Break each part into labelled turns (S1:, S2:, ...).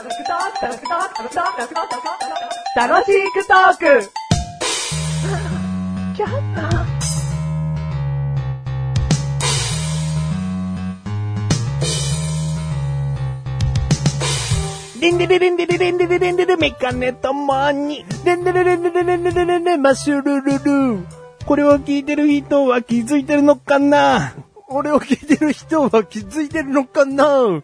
S1: 楽しくトーク
S2: リンデレレンデレレンデレレンデレメガネとマニ。レンデレレンデレレンデレレンデマッシュルルル。これを聞いてる人は気づいてるのかな俺を聞いてる人は気づいてるのかな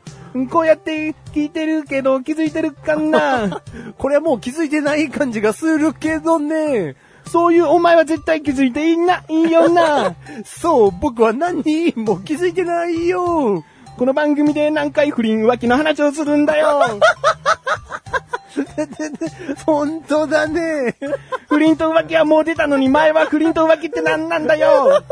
S2: こうやって聞いてるけど気づいてるかな？これはもう気づいてない感じがするけどね。そういうお前は絶対気づいていないよな。そう、僕は何もう気づいてないよ。この番組で何回不倫浮気の話をするんだよ。本当だね。不倫と浮気はもう出たのに前は不倫と浮気って何なんだよ。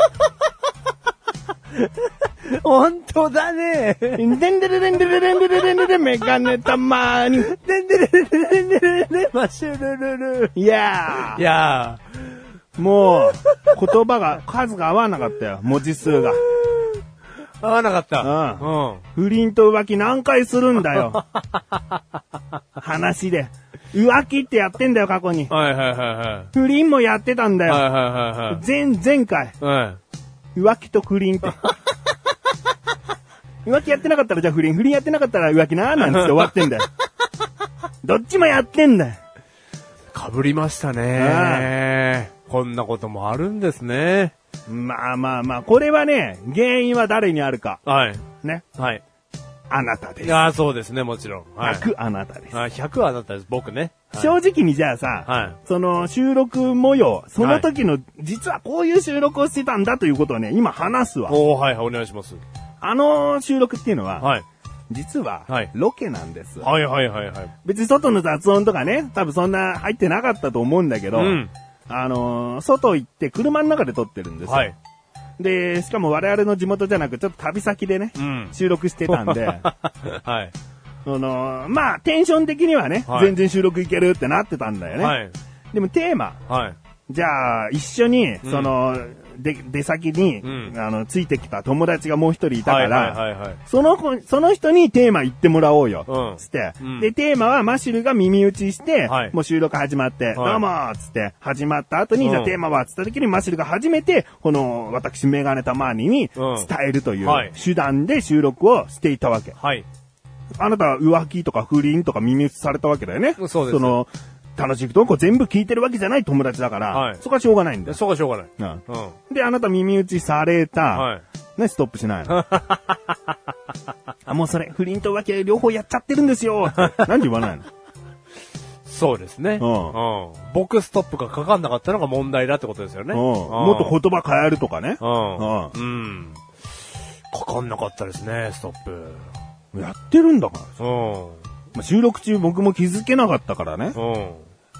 S2: 本当だね。でんでれれんでれれんでれれんでれメガネたまーに。でんでれれれんでれれマシュルルル。いや
S3: いや
S2: ー、もう、言葉が、数が合わなかったよ。文字数が。
S3: 合わなかった。
S2: うん
S3: うん。
S2: 不倫と浮気何回するんだよ。話で。浮気ってやってんだよ、過去に。
S3: はいはいはいはい。
S2: 不倫もやってたんだよ。
S3: はいはいはい
S2: 前、前回。
S3: はい。はい。
S2: 浮気と不倫って。浮気やってなかったらじゃあ不倫、不倫やってなかったら浮気なーなんつって終わってんだよ。どっちもやってんだよ。
S3: かぶりましたね。こんなこともあるんですね。
S2: まあまあまあ、これはね、原因は誰にあるか。
S3: はい。
S2: ね。
S3: はい。
S2: あなたです。
S3: いやーそうですね、もちろん。はい。
S2: 100あなたです。
S3: あ100はあなたです、僕ね。はい
S2: 正直にじゃあさ、
S3: はい
S2: その収録模様、その時の、実はこういう収録をしてたんだということをね、今話すわ。
S3: おー、はいはい、お願いします。
S2: あの収録っていうのは、
S3: はい。
S2: 実は
S3: はい、
S2: ロケなんです。
S3: はいはいはいはい。
S2: 別に外の雑音とかね、多分そんな入ってなかったと思うんだけど、
S3: うん
S2: あのー外行って車の中で撮ってるんですよ。
S3: はい。
S2: で、しかも我々の地元じゃなく、ちょっと旅先でね、
S3: うん。
S2: 収録してたんで、
S3: はい。
S2: その、まあ、テンション的にはね、
S3: はい
S2: 全然収録いけるってなってたんだよね。
S3: はい。
S2: でもテーマ、
S3: はい。
S2: じゃあ、一緒に、
S3: ん
S2: その、で、出先に、
S3: うん
S2: あの、ついてきた友達がもう一人いたから、
S3: はいはいはいはい。
S2: その子、その人にテーマ言ってもらおうよ。
S3: うん
S2: つって、
S3: うん
S2: で、テーマはマシュルが耳打ちして、
S3: はい
S2: もう収録始まって、どうもーっつって、始まった後に、
S3: うん
S2: じゃあテーマはっつった時にマシュルが初めて、この、私メガネたまーにに
S3: うん
S2: 伝えるという
S3: はい
S2: 手段で収録をしていたわけ。
S3: はい。
S2: あなたは浮気とか不倫とか耳打ちされたわけだよね。
S3: そうです
S2: の、楽しくとこ全部聞いてるわけじゃない友達だから、
S3: はい
S2: そこはしょうがないんだよ。
S3: そこはしょうがない。
S2: うん
S3: うん。
S2: で、あなた耳打ちされた。
S3: はい。
S2: ね、ストップしないの。あ、もうそれ、不倫と浮気両方やっちゃってるんですよ。なんで言わないの？
S3: そうですね。
S2: うん
S3: うん。僕ストップがかかんなかったのが問題だってことですよね。
S2: うん。もっと言葉変えるとかね。
S3: うん。
S2: う
S3: うん。かかんなかったですね、ストップ。
S2: やってるんだから。
S3: うん。
S2: まあ、収録中僕も気づけなかったからね。
S3: う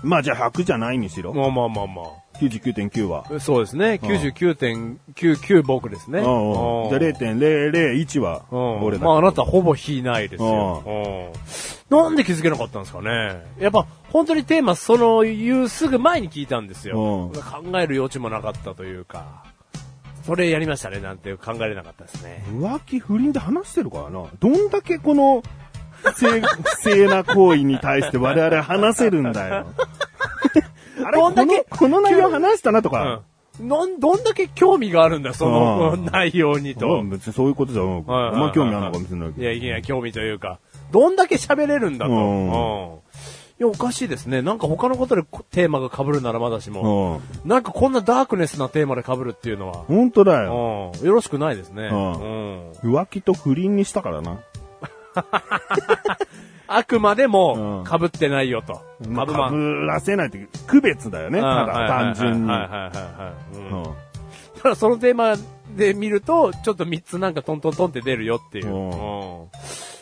S3: ん。
S2: まあじゃあ100じゃないにしろ。
S3: まあまあまあま
S2: 99.9は。
S3: あ。そうですね。99.99僕ですね。
S2: うんうん。じゃあ0.001は
S3: うん
S2: 俺だ。
S3: まああなたほぼ火ないですよ。うん。なんで気づけなかったんですかね。やっぱ本当にテーマその言うすぐ前に聞いたんですよ。
S2: うん
S3: 考える余地もなかったというか。それやりましたねなんて考えれなかったですね。
S2: 浮気不倫で話してるからな。どんだけこの、不正、不正な行為に対して我々話せるんだよ。あれ
S3: どんだけ
S2: このこの内容話したなとか。
S3: うん。どんだけ興味があるんだよ、その
S2: うん
S3: 内容にと。
S2: うん別にそういうことじゃん。お
S3: はいはいはい
S2: 前興味あるのかもしれないけど。
S3: いや、いや、興味というか、どんだけ喋れるんだと。
S2: う
S3: うんん。いや、おかしいですね。なんか他のことでこテーマが被るならまだしも、
S2: うん。
S3: なんかこんなダークネスなテーマで被るっていうのは、
S2: 本当だよ。
S3: うん。よろしくないですね。
S2: う
S3: うん。
S2: 浮気と不倫にしたからな。
S3: あくまで
S2: うん
S3: も被ってないよと。
S2: まあ、らせないっていう区別だよね。ただ単純に。
S3: ただそのテーマで見ると、ちょっと3つなんかトントントンって出るよっていう。
S2: うん
S3: うん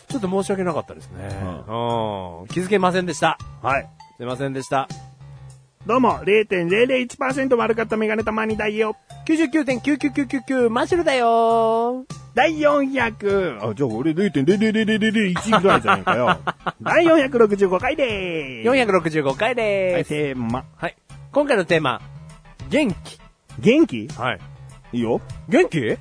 S3: ちょっと申し訳なかったですね。
S2: う
S3: うん気づけませんでした。
S2: はい。
S3: すいませんでした。
S2: どうも、0.001%悪かったメガネたまにだよ。
S3: 99.99999マシュルだよ
S2: 第 400! あ、じゃあ俺0.00001ぐらいじゃねえかよ。第465回でーす。
S3: 465回で
S2: はい、
S3: ーす。
S2: テーマ。
S3: はい。今回のテーマ、元気。
S2: 元気？
S3: はい。
S2: いいよ。
S3: 元気？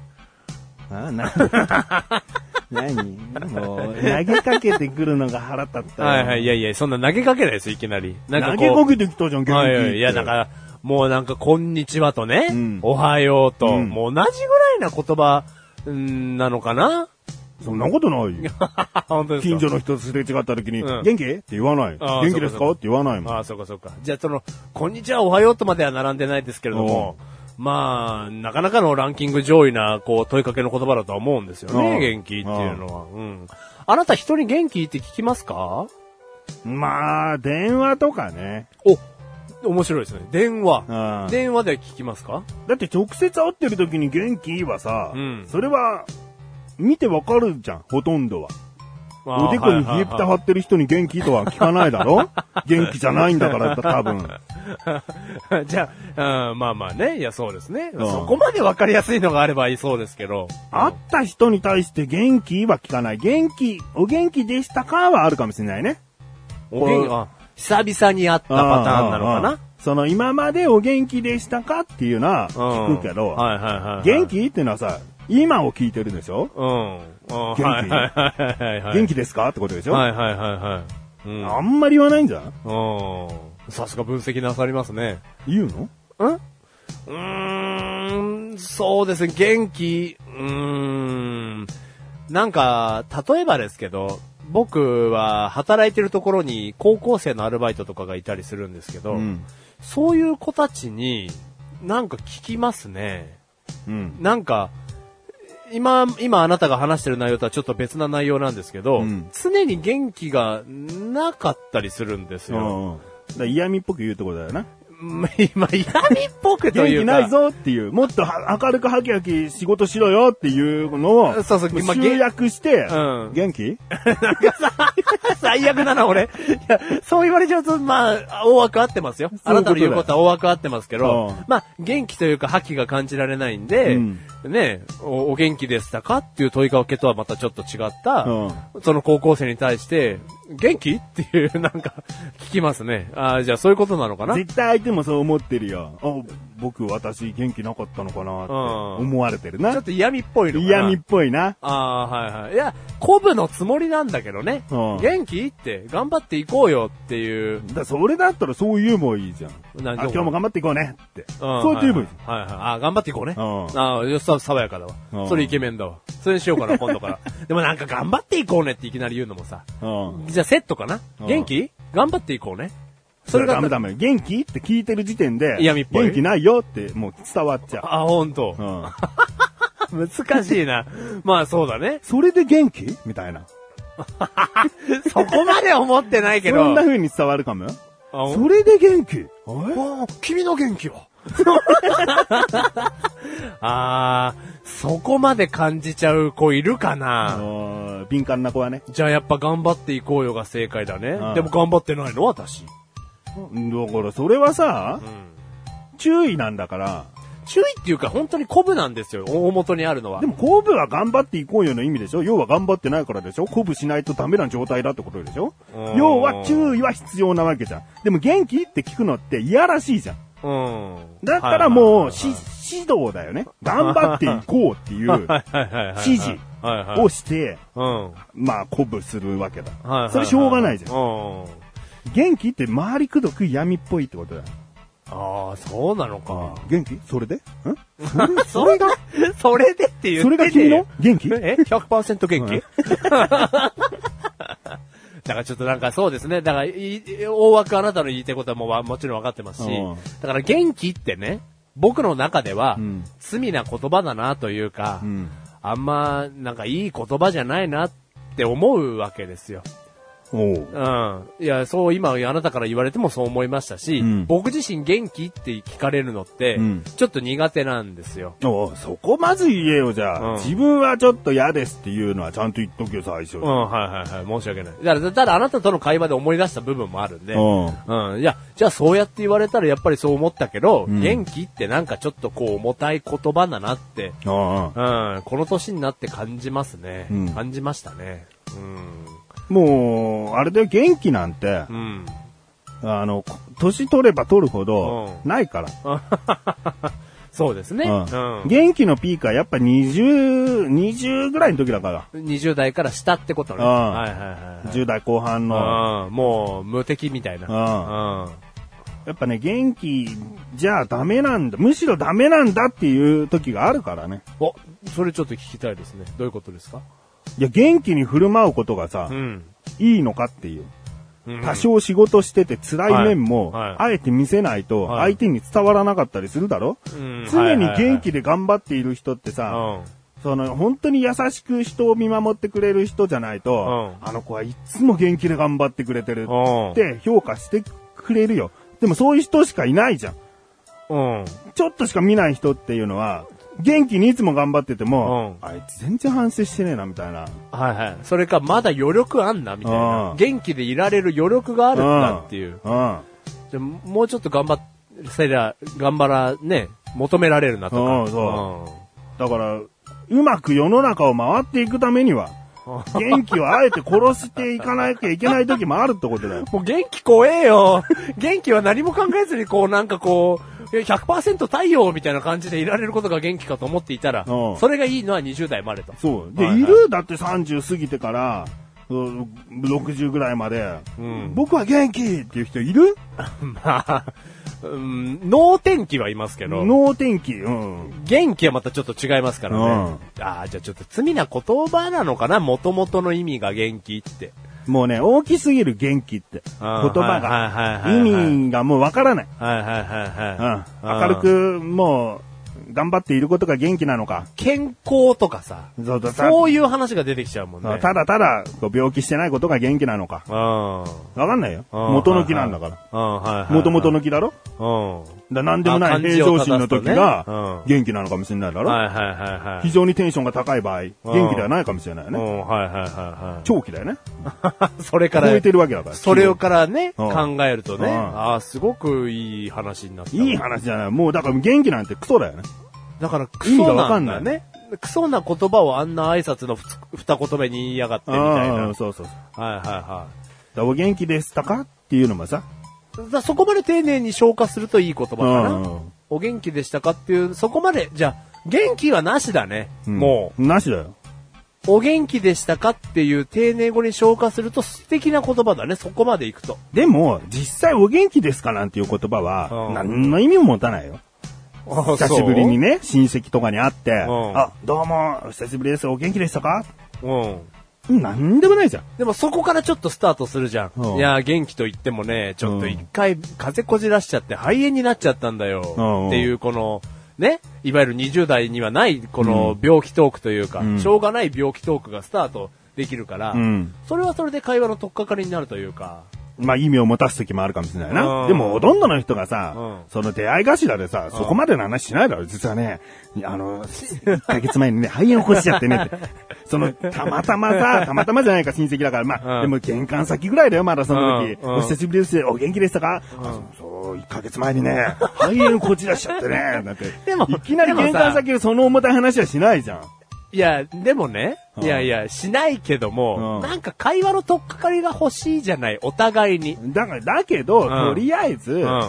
S2: あな 何？もう、投げかけてくるのが腹立ったよ。
S3: はいはい。いやいや、そんな投げかけないですよ、いきなり。なんか
S2: 投
S3: こう。
S2: げかけてきたじゃん、元気
S3: はいはい。いや、だから、もうなんか、こんにちはとね、
S2: うん
S3: おはようと、
S2: うん
S3: もう同じぐらいな言葉、んなのかな？
S2: そんなことないよ。
S3: 本当ですか？
S2: 近所の人とすれ違った時に、
S3: うん
S2: 元気？って言わない。
S3: あー
S2: 元気ですか？
S3: そうか
S2: って言わないもん。
S3: ああ、そうかそうか。じゃあ、その、こんにちは、おはようとまでは並んでないですけれども、まあ、なかなかのランキング上位な、こう、問いかけの言葉だとは思うんですよね、
S2: うん
S3: 元気っていうのは。うん。あなた人に元気って聞きますか？
S2: まあ、電話とかね。
S3: お、面白いですね。電話。
S2: うん
S3: 電話で聞きますか？
S2: だって直接会ってる時に元気はさ、
S3: うん
S2: それは、見てわかるじゃん、ほとんどは。おでこに冷えピタ貼ってる人に元気とは聞かないだろ？元気じゃないんだから、多分。
S3: じゃあ、うん、まあまあね。いや、そうですね。
S2: ん
S3: そこまでわかりやすいのがあればいいそうですけど。
S2: 会った人に対して元気は聞かない。元気、お元気でしたかはあるかもしれないね。
S3: お元気あ久々に会ったパターンなのか
S2: うんうんうん
S3: な
S2: その今までお元気でしたかっていうのは聞くけど、
S3: うんはいはいはいはい。
S2: 元気っていうのはさ、今を聞いてるでしょ、
S3: うん。うん。
S2: 元気？
S3: はいはいはいはいはい。
S2: 元気ですか？ってことでしょ、
S3: はいはいはいはい。うん。
S2: あんまり言わないんじゃん？
S3: うん。さすが分析なさりますね。
S2: 言うの？
S3: ん？うーん、そうですね、元気、うーん。なんか、例えばですけど、僕は働いてるところに高校生のアルバイトとかがいたりするんですけど、
S2: うん。
S3: そういう子たちになんか聞きますね。
S2: うん。
S3: なんか、今、今あなたが話してる内容とはちょっと別な内容なんですけど、
S2: うん
S3: 常に元気がなかったりするんです
S2: う
S3: よ。
S2: んうん。だ嫌味っぽく言うってことだよな。
S3: ま今、嫌味っぽくと
S2: 元
S3: いうか。
S2: 気ないぞっていう、もっとは明るくハキハキ仕事しろよっていうのを、
S3: そうそうまあ
S2: 集約して、
S3: うん
S2: 元気？
S3: 最悪だな、俺。いや、そう言われちゃうと、まあ、大枠合ってますよ。あなたの言うことは大枠合ってますけど
S2: うん、
S3: まあ、元気というか、覇気が感じられないんで、
S2: うん
S3: ねお、お元気でしたかっていう問いかけとはまたちょっと違った、
S2: う
S3: その高校生に対して、元気っていう、なんか、聞きますね。ああ、じゃあそういうことなのかな？
S2: 絶対相手もそう思ってるよ。あ、僕、私、元気なかったのかなって思われてるな。
S3: ちょっと嫌味っぽいのかな
S2: 嫌味っぽいな。
S3: ああ、はいはい。いや、鼓舞のつもりなんだけどね。
S2: うん
S3: 元気？って、頑張っていこうよっていう。
S2: だそれだったらそう言えばいいじゃん。今日も頑張っていこうねって。
S3: ん
S2: そう言えばいいじ
S3: はいはい。あ、頑張っていこうね。
S2: うん
S3: ああ、よさ、爽やかだわ。
S2: うん
S3: それイケメンだわ。それにしようかな、今度から。でもなんか頑張っていこうねっていきなり言うのもさ。じゃあセットかな？
S2: うん
S3: 元気？頑張っていこうね。
S2: それダメダメ。元気？って聞いてる時点で、
S3: 嫌味っぽい
S2: 元気ないよってもう伝わっちゃ
S3: あ、ほんと
S2: う。。うん。
S3: 難しいな。まあそうだね。
S2: それで元気？みたいな。
S3: そこまで思ってないけど。
S2: そんな風に伝わるかも？よ。
S3: あ
S2: それで元気？
S3: わあ君の元気は ああ、そこまで感じちゃう子いるかな、
S2: うん敏感な子はね。
S3: じゃあやっぱ頑張っていこうよが正解だね。
S2: うん
S3: でも頑張ってないの？私。
S2: だからそれはさ
S3: う、ん。
S2: 注意なんだから、
S3: 注意っていうか本当に鼓舞なんですよ。大元にあるのは。
S2: でも、後部は頑張っていこうよの意味でしょ要は頑張ってないからでしょ鼓舞しないとダメな状態だってことでしょ
S3: うん
S2: 要は注意は必要なわけじゃん。でも元気って聞くのっていやらしいじゃん。
S3: うん。
S2: だったらもう、指導だよね。頑張っていこうっていう。指示。をして、
S3: うん。
S2: まあ、鼓舞するわけだ。それしょうがないじゃん。
S3: うん。
S2: 元気って周りくどく闇っぽいってことだよ。
S3: ああ、そうなのか。
S2: 元気？それで？ん？
S3: それが、それでって言って
S2: それが君の？元気？
S3: え ?100% 元気、だからちょっとなんかそうですね。だから、い大枠あなたの言いたいことはもうわもちろん分かってますし
S2: うん、
S3: だから元気ってね、僕の中では
S2: うん、
S3: 罪な言葉だなというか、
S2: うん。
S3: あんま、なんかいい言葉じゃないなって思うわけですよ。
S2: おう
S3: うん。いや、そう今あなたから言われてもそう思いましたし、
S2: うん
S3: 僕自身元気って聞かれるのって、
S2: うん
S3: ちょっと苦手なんですよ。
S2: おうそこまず言えよ、じゃあ、
S3: うん
S2: 自分はちょっと嫌ですっていうのはちゃんと言っとくよ、最初。
S3: うん、はいはいはい。申し訳ない。だから、ただあなたとの会話で思い出した部分もあるんで、
S2: うん
S3: うん。いや、じゃあそうやって言われたらやっぱりそう思ったけど、
S2: うん
S3: 元気ってなんかちょっとこう重たい言葉だなって、うん、この年になって感じますね。
S2: うん
S3: 感じましたね。
S2: もう、あれで元気なんて
S3: う、ん。うん。
S2: あの、年取れば取るほど、
S3: うん
S2: ないから。
S3: そうですね。
S2: うん
S3: うん。
S2: 元気のピークはやっぱ20、20ぐらいの時だから。
S3: 20代から下ってことね。
S2: うん
S3: はいはいはい。
S2: 10代後半の。
S3: うん。もう、無敵みたいな。うん。
S2: やっぱね、元気じゃダメなんだ。むしろダメなんだっていう時があるからね。
S3: お、それちょっと聞きたいですね。どういうことですか？
S2: いや、元気に振る舞うことがさ、
S3: ん。
S2: いいのかっていう。
S3: うん
S2: 多少仕事してて辛い面も、あえて見せないと
S3: はい
S2: 相手に伝わらなかったりするだろ、
S3: うん
S2: 常に元気
S3: で、
S2: で頑張っている人ってさ、
S3: うん。
S2: その本当に優しく人を見守ってくれる人じゃないと、
S3: うん
S2: あの子はいつも元気で頑張ってくれてる
S3: うん
S2: って評価してくれるよ。でもそういう人しかいないじゃん。
S3: うん。
S2: ちょっとしか見ない人っていうのは、元気にいつも頑張ってても、
S3: う
S2: あいつ全然反省してねえなみたいな。
S3: はいはい。それか、まだ余力あんな、みたいな
S2: う。ん
S3: 元気でいられる余力があるんだっていう。
S2: うん。
S3: じゃもうちょっと頑張っ、せりゃ、頑張ら、ね、求められるなとか。
S2: うんそうだから、うまく世の中を回っていくためには、元気をあえて殺していかなきゃいけない時もあるってことだよ。
S3: もう元気怖えよ。元気は何も考えずにこうなんかこう、いや100%太陽みたいな感じでいられることが元気かと思っていたら
S2: う、ん
S3: それがいいのは20代までと。
S2: そう。で、
S3: はいはい
S2: いる？だって30過ぎてから、うん60ぐらいまで、
S3: うん
S2: 僕は元気っていう人いる？
S3: まあ、うん、脳天気はいますけど、
S2: 脳天気。うん。
S3: 元気はまたちょっと違いますからね。
S2: うん
S3: ああ、じゃあちょっと罪な言葉なのかな？元々の意味が元気って。
S2: もうね、大きすぎる元気って。言葉が。
S3: はい
S2: 意味がもうわからない。
S3: はいはいはいはい。
S2: うん。明るく、もう、頑張っていることが元気なのか。
S3: 健康とかさ、
S2: そうだ
S3: そういう話が出てきちゃうもんね。
S2: ただただ、病気してないことが元気なのか。
S3: うん。
S2: わかんないよ。
S3: うん
S2: 元の木なんだから。元々の木だろ？
S3: うん。
S2: だなんでもない平常心の時が
S3: うん
S2: 元気なのかもしれないだろ、
S3: はいはいはいはい。
S2: 非常にテンションが高い場合、元気ではないかもしれないよね。
S3: うん、はいはいはいはい。
S2: 長期だよね。
S3: それから
S2: 超え、てるわけだから。
S3: それをからね、
S2: うん
S3: 考えるとね、
S2: うん
S3: ああ、すごくいい話になった。
S2: いい話じゃない。もうだから元気なんてクソだよね。
S3: だから、ク
S2: 意味
S3: ソ
S2: がわかんない
S3: ね。クソな言葉をあんな挨拶の二言目に言いやがってみたいな。
S2: そうそうそう。
S3: はいは
S2: だからお元気でしたかっていうのもさ。
S3: い。だそこまで丁寧に消化するといい言葉かな。
S2: うん
S3: お元気でしたかっていう、そこまで、じゃあ、元気はなしだね。
S2: うん
S3: も
S2: なしだよ。
S3: う、お元気でしたかっていう丁寧語に消化すると素敵な言葉だね。そこまでいくと。
S2: でも、実際お元気ですかなんていう言葉は
S3: う、ん
S2: 何の意味も持たないよ。久しぶりにね、親戚とかに会って、
S3: ん
S2: あ、どうも、久しぶりです。お元気でしたか？
S3: うん。
S2: なんでもないじゃん。
S3: でもそこからちょっとスタートするじゃん。
S2: うん。
S3: いや、元気と言ってもね、ちょっと一回風こじらしちゃって肺炎になっちゃったんだよ。
S2: うん。
S3: っていうこの、ね、いわゆる20代にはないこの病気トークというか、
S2: うん。
S3: しょうがない病気トークがスタートできるから、
S2: うん。
S3: それはそれで会話の取っかかりになるというか、
S2: まあ意味を持たす時もあるかもしれないな。
S3: うん
S2: でもほとんどの人がさ、
S3: うん
S2: その出会い頭でさ、そこまでの話しないだろ。実はね、あの、1ヶ月前にね、肺炎起こしちゃってねって。その、たまたまさ、たまたまじゃないか親戚だから、まあ、
S3: うん
S2: でも玄関先ぐらいだよ、まだその時。お久しぶりです。お元気でしたか、あそう、1ヶ月前にね、肺炎こじらしちゃってね、だって。
S3: でも
S2: いきなり玄関先でその重たい話はしないじゃん。
S3: いや、でもね、
S2: うん
S3: いやいや、しないけども、
S2: うん
S3: なんか会話の取っかかりが欲しいじゃない、お互いに。
S2: だから、だけど、
S3: ん
S2: とりあえず、
S3: うん。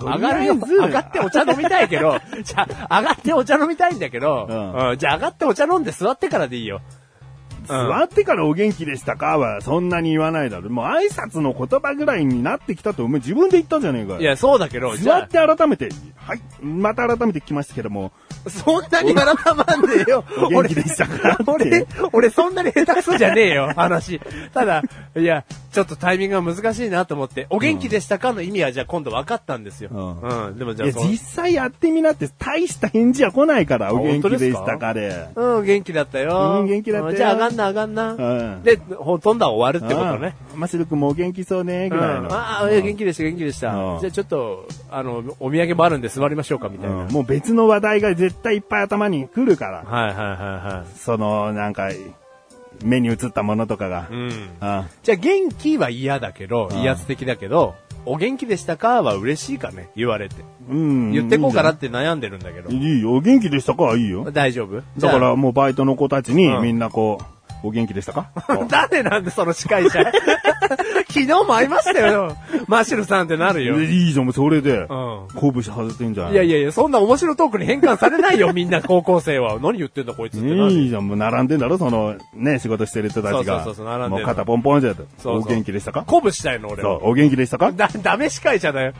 S2: と
S3: 上がるよ。上がってお茶飲みたいけど、じゃあ、上がってお茶飲みたいんだけど、
S2: うん
S3: うんじゃあ上がってお茶飲んで座ってからでいいよ。
S2: 座ってからお元気でしたかはそんなに言わないだろ。もう挨拶の言葉ぐらいになってきたと思う。自分で言ったじゃねえかよ。
S3: いや、そうだけど、
S2: 座って改めて、はい、また改めて聞きましたけども、
S3: あ、そんなに改まんねえよ。
S2: お元気でしたか？
S3: 俺、俺そんなに下手くそじゃねえよ、話。ただ、いや、ちょっとタイミングが難しいなと思って、お元気でしたかの意味はじゃあ今度分かったんですよ。
S2: うん
S3: うん。でもじゃあ
S2: 実際やってみなって大した返事は来ないから、お元気でしたかで。
S3: うん、元気だったよ。
S2: うん元気だったよ
S3: うんじゃあ上がんな上がんな。
S2: うん
S3: で、ほとんどは終わるってことね。
S2: うん。マシル君もお元気そうね、ぐらいの。
S3: うんああ、元気でした、元気でした。
S2: うん
S3: じゃあちょっと、あの、お土産もあるんで座りましょうか、みたいな。
S2: うんもう別の話題が絶対いっぱい頭に来るから。
S3: はいはいはいは
S2: その、なんか、目に映ったものとかが。
S3: い。うん。
S2: うん
S3: じゃあ元気は嫌だけど、
S2: うん
S3: 威圧的だけど、お元気でしたかは嬉しいかね言われて。
S2: うん。
S3: 言ってこうかなって悩んでるんだけど。
S2: いいよ、元気でしたかはいいよ。
S3: 大丈夫？
S2: だからもうバイトの子たちに
S3: うん
S2: みんなこう、お元気でしたか？
S3: 誰なんでその司会者？昨日も会いましたよ。マシュルさんってなるよ。
S2: いいじゃん、もうそれで、
S3: うん。
S2: 鼓舞し外ってんじゃん。
S3: いやいやいや、そんな面白トークに変換されないよ、みんな高校生は。何言ってんだ、こいつってなる。
S2: いいじゃん、もう並んでんだろ、その、ね、仕事してる人たちが。
S3: そうそうそう並んで
S2: もう肩ポンポンじゃ。
S3: そうそう
S2: お元気でしたか？
S3: 鼓舞したいの、俺は。
S2: そう、お元気でしたか？
S3: だ、ダメ司会者だよ。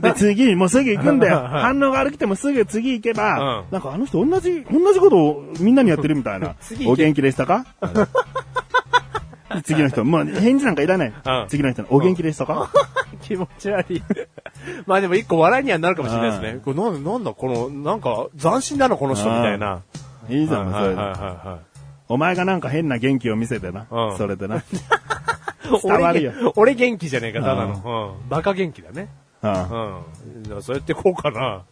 S2: で、次、もうすぐ行くんだよ。
S3: はい
S2: 反応が悪くてもすぐ次行けば、
S3: うん
S2: なんかあの人同じ、同じことをみんなにやってるみたいな
S3: 次。
S2: お元気でしたか？次の人、もう返事なんかいらない。
S3: うん
S2: 次の人、お元気でしたか？
S3: 気持ち悪い。まあでも一個笑いにはなるかもしれないですね。これなんなんだ、この、なんか、斬新だな、この人みたいな。
S2: いいじゃん、もうそれで
S3: はいはいはいは
S2: お前がなんか変な元気を見せてな
S3: う。ん
S2: それでな。
S3: い。
S2: 伝わるよ
S3: 俺俺元気じゃねえか、ただの。うん。バカ元気だね。
S2: うん
S3: うん。だからそうやってこうかな。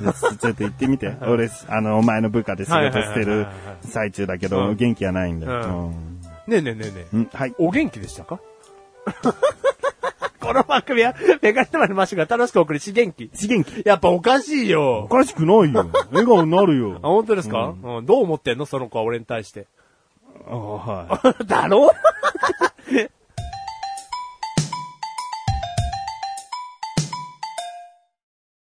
S2: で ちょっと言ってみて。俺、あの、お前の部下で仕事してる最中だけど、
S3: うん
S2: 元気はないんだよ。
S3: うん
S2: うん
S3: ねえねえねえねえ。
S2: うんはい。
S3: お元気でしたか？この番組は、メガネマッシュが楽しく送るし元気。
S2: し元気？
S3: やっぱおかしい
S2: お
S3: よ。
S2: かしくないよ。笑顔になるよ
S3: あ、。本当ですか、うん、どう思ってんの？その子は俺に対して。
S2: あはい。
S3: だろ